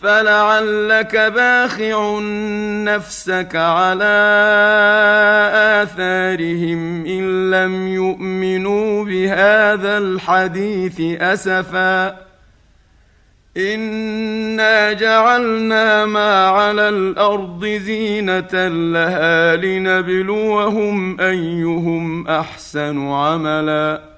فلعلك باخع نفسك على اثارهم ان لم يؤمنوا بهذا الحديث اسفا انا جعلنا ما على الأرض زينه لها لنبلوهم ايهم احسن عملا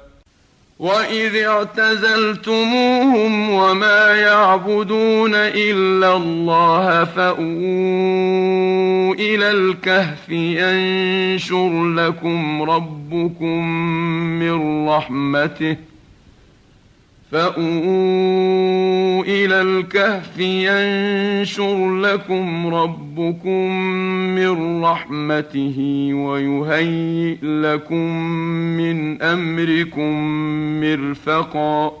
واذ اعتزلتموهم وما يعبدون الا الله فاووا إلى الكهف ينشر لكم ربكم من رحمته فأووا إلى الكهف ينشر لكم ربكم من رحمته ويهيئ لكم من أمركم مرفقا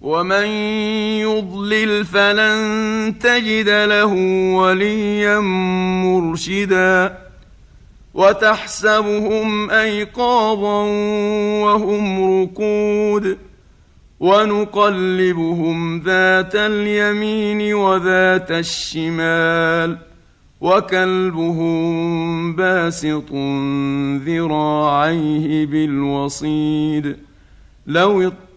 ومن يضلل فلن تجد له وليا مرشدا وتحسبهم ايقاظا وهم رقود ونقلبهم ذات اليمين وذات الشمال وكلبهم باسط ذراعيه بالوصيد لو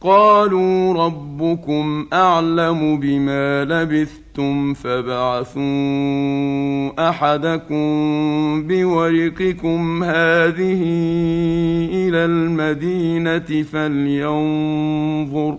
قالوا ربكم أعلم بما لبثتم فابعثوا أحدكم بورقكم هذه إلى المدينة فلينظر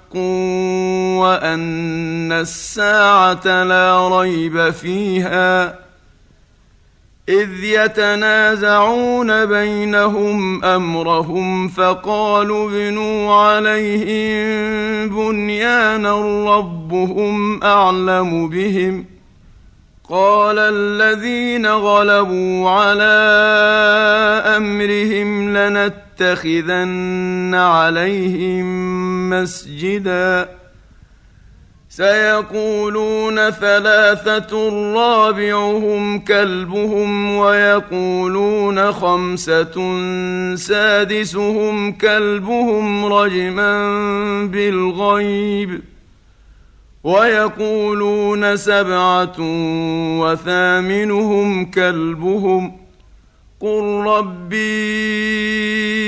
وأن الساعة لا ريب فيها إذ يتنازعون بينهم أمرهم فقالوا ابنوا عليهم بنيانا ربهم أعلم بهم قال الذين غلبوا على أمرهم لنتخذن عليهم مسجدا. سيقولون ثلاثة رابعهم كلبهم ويقولون خمسة سادسهم كلبهم رجما بالغيب. ويقولون سبعة وثامنهم كلبهم. قل ربي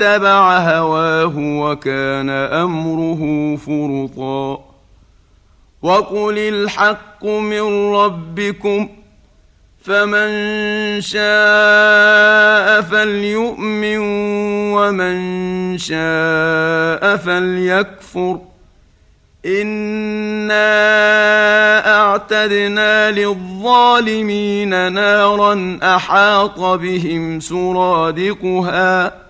واتبع هواه وكان أمره فرطا. وقل الحق من ربكم فمن شاء فليؤمن ومن شاء فليكفر. إنا أعتدنا للظالمين نارا أحاط بهم سرادقها.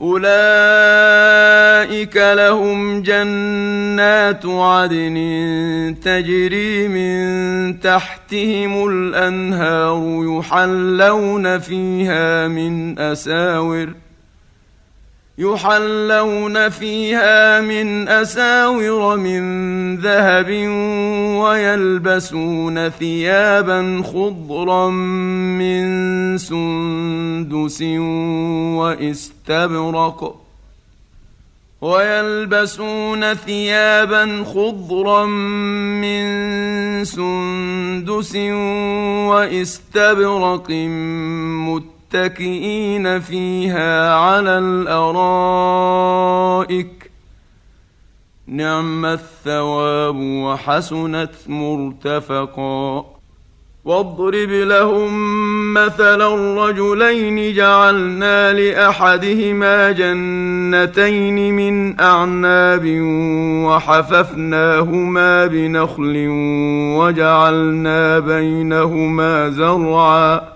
أولئك لهم جنات عدن تجري من تحتهم الأنهار يحلون فيها من أساور يحلون فيها من أساور من ذهب ويلبسون ثيابا خضرا من سندس واستبرق ويلبسون ثيابا خضرا من سندس واستبرق مت متكئين فيها على الأرائك. نعم الثواب وحسنت مرتفقا. واضرب لهم مثلا الرجلين جعلنا لأحدهما جنتين من أعناب وحففناهما بنخل وجعلنا بينهما زرعا.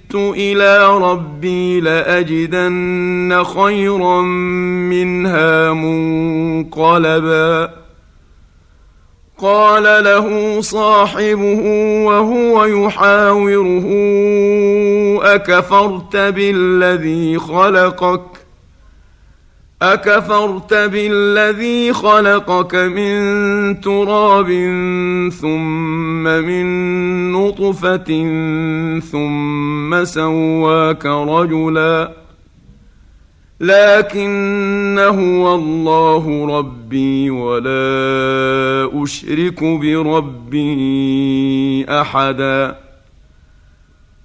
إلى ربي لأجدن خيرا منها منقلبا. قال له صاحبه وهو يحاوره أكفرت بالذي خلقك؟ أكفرت بالذي خلقك من تراب ثم من نطفة ثم سواك رجلا لكن هو الله ربي ولا أشرك بربي أحدا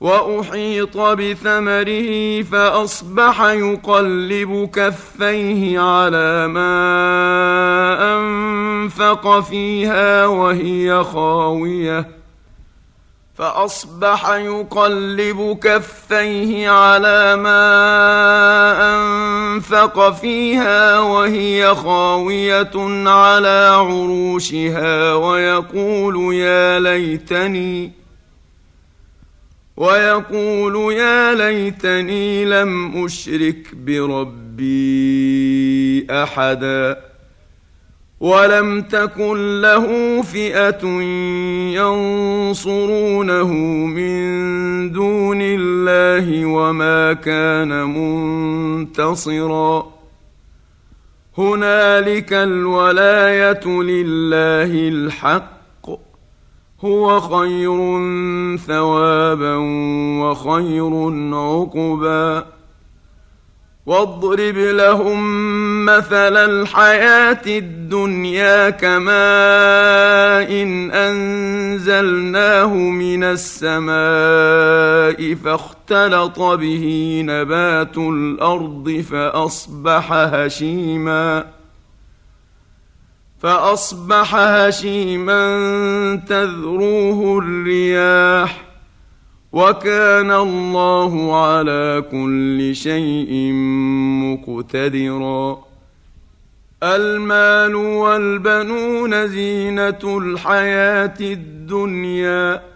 وأحيط بثمره فأصبح يقلب كفيه على ما أنفق فيها وهي خاوية. فأصبح يقلب كفيه على ما أنفق فيها وهي خاوية على عروشها ويقول يا ليتني ويقول يا ليتني لم أشرك بربي أحدا ولم تكن له فئة ينصرونه من دون الله وما كان منتصرا. هنالك الولاية لله الحق هو خير ثوابا وخير عقبا. واضرب لهم مثل الحياة الدنيا كماء إن أنزلناه من السماء فاختلط به نبات الأرض فأصبح هشيما. فأصبح هشيما تذروه الرياح وكان الله على كل شيء مقتدرا. المال والبنون زينة الحياة الدنيا.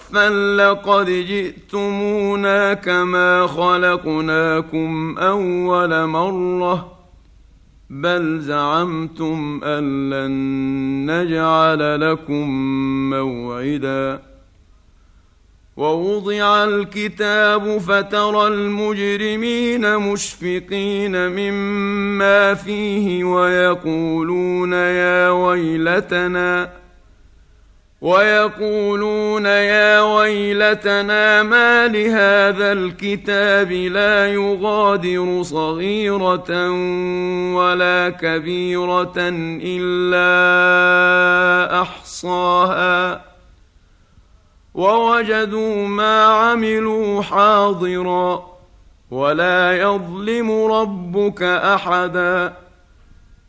لقد جئتمونا كما خلقناكم اول مره بل زعمتم ان لن نجعل لكم موعدا ووضع الكتاب فترى المجرمين مشفقين مما فيه ويقولون يا ويلتنا ويقولون يا ويلتنا ما لهذا الكتاب لا يغادر صغيرة ولا كبيرة إلا أحصاها. ووجدوا ما عملوا حاضرا ولا يظلم ربك أحدا.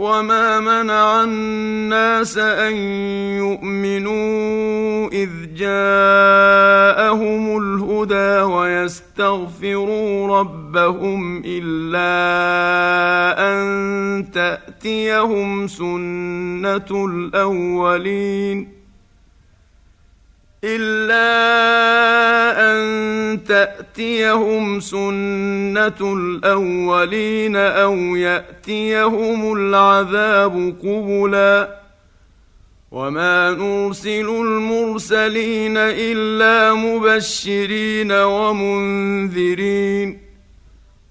وما منع الناس ان يؤمنوا اذ جاءهم الهدى ويستغفروا ربهم الا ان تاتيهم سنه الاولين إلا أن تأتيهم سنة الأولين أو يأتيهم العذاب قبلا. وما نرسل المرسلين إلا مبشرين ومنذرين.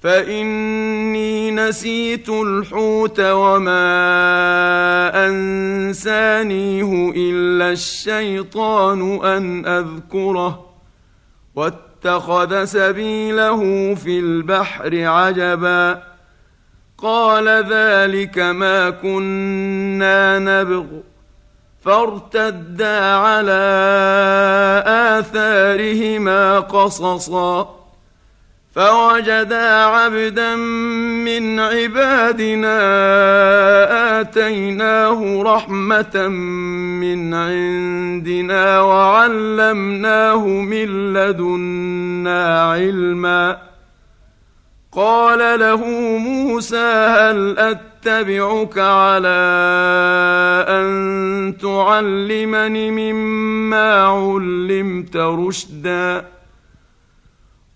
فإني نسيت الحوت وما أنسانيه إلا الشيطان أن أذكره واتخذ سبيله في البحر عجبا قال ذلك ما كنا نبغ فارتدا على آثارهما قصصا فوجدا عبدا من عبادنا آتيناه رحمة من عندنا وعلمناه من لدنا علما. قال له موسى هل أتبعك على أن تعلمني مما علمت رشدا؟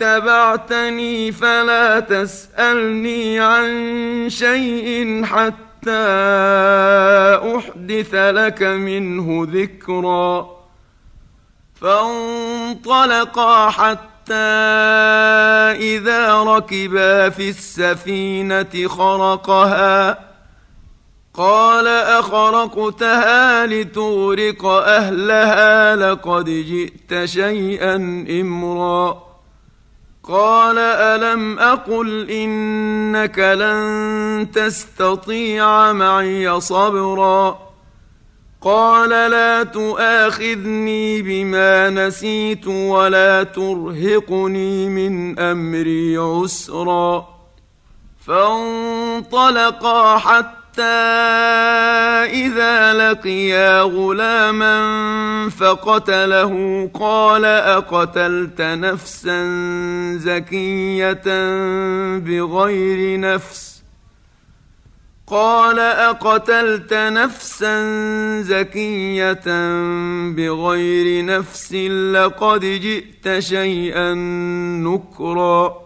اتبعتني فلا تسألني عن شيء حتى أحدث لك منه ذكرا. فانطلقا حتى إذا ركبا في السفينة خرقها. قال أخرقتها لتغرق أهلها لقد جئت شيئا إمرا. قال ألم أقل إنك لن تستطيع معي صبرا قال لا تؤاخذني بما نسيت ولا ترهقني من أمري عسرا فانطلقا حتى إذا لقيا غلاما فقتله قال أقتلت نفسا زكية بغير نفس؟ قال أقتلت نفسا زكية بغير نفس لقد جئت شيئا نكرا.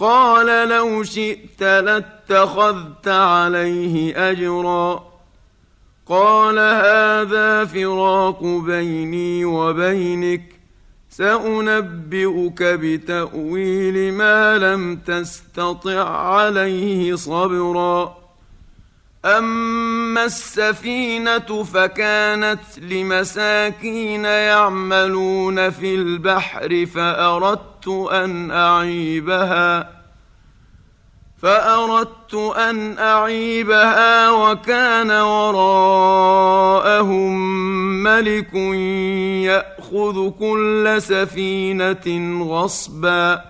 قال لو شئت لاتخذت عليه أجرا. قال هذا فراق بيني وبينك سأنبئك بتأويل ما لم تستطع عليه صبرا. أما السفينة فكانت لمساكين يعملون في البحر فأردت أن أعيبها فأردت أن أعيبها وكان وراءهم ملك يأخذ كل سفينة غصبا.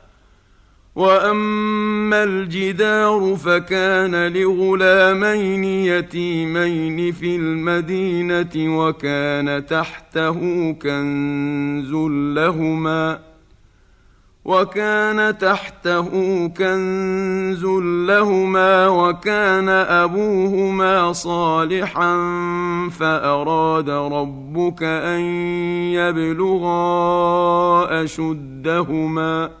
واما الجدار فكان لغلامين يتيمين في المدينة وكان تحته كنز لهما وكان تحته كنز لهما وكان ابوهما صالحا فاراد ربك ان يبلغا اشدهما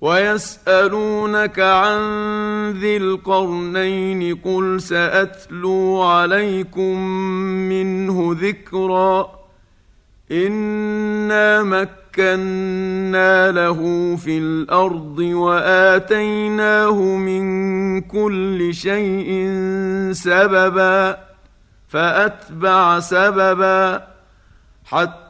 ويسألونك عن ذي القرنين قل سأتلو عليكم منه ذكرا إنا مكنا له في الأرض وآتيناه من كل شيء سببا فأتبع سببا حتى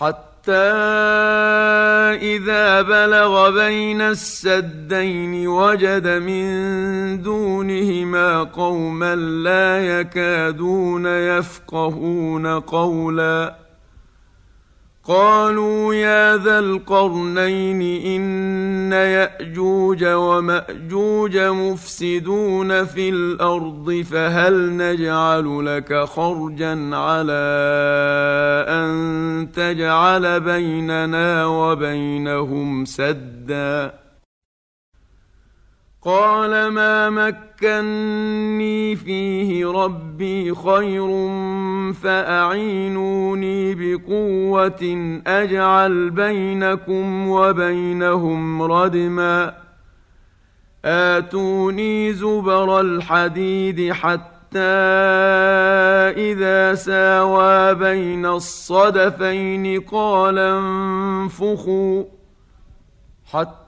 حتى إذا بلغ بين السدين وجد من دونهما قوما لا يكادون يفقهون قولا قالوا يا ذا القرنين إن يأجوج ومأجوج مفسدون في الأرض فهل نجعل لك خرجا على أن تجعل بيننا وبينهم سدا قال ما مكني فيه ربي خير فأعينوني بقوة أجعل بينكم وبينهم ردما آتوني زبر الحديد حتى إذا ساوى بين الصدفين قال انفخوا حتى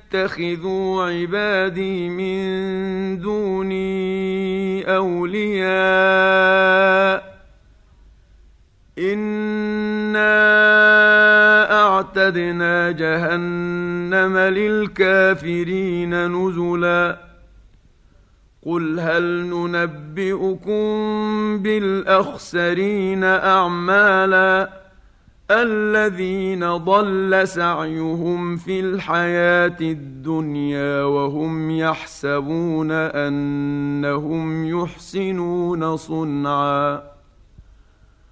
يتخذوا عبادي من دوني أولياء إنا أعتدنا جهنم للكافرين نزلا قل هل ننبئكم بالأخسرين أعمالا الذين ضل سعيهم في الحياة الدنيا وهم يحسبون أنهم يحسنون صنعا.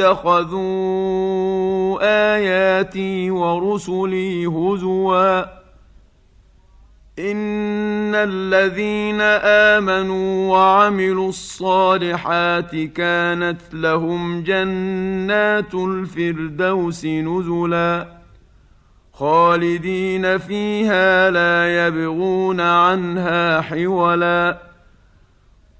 اتخذوا آياتي ورسلي هزوا. إن الذين آمنوا وعملوا الصالحات كانت لهم جنات الفردوس نزلا. خالدين فيها لا يبغون عنها حولا.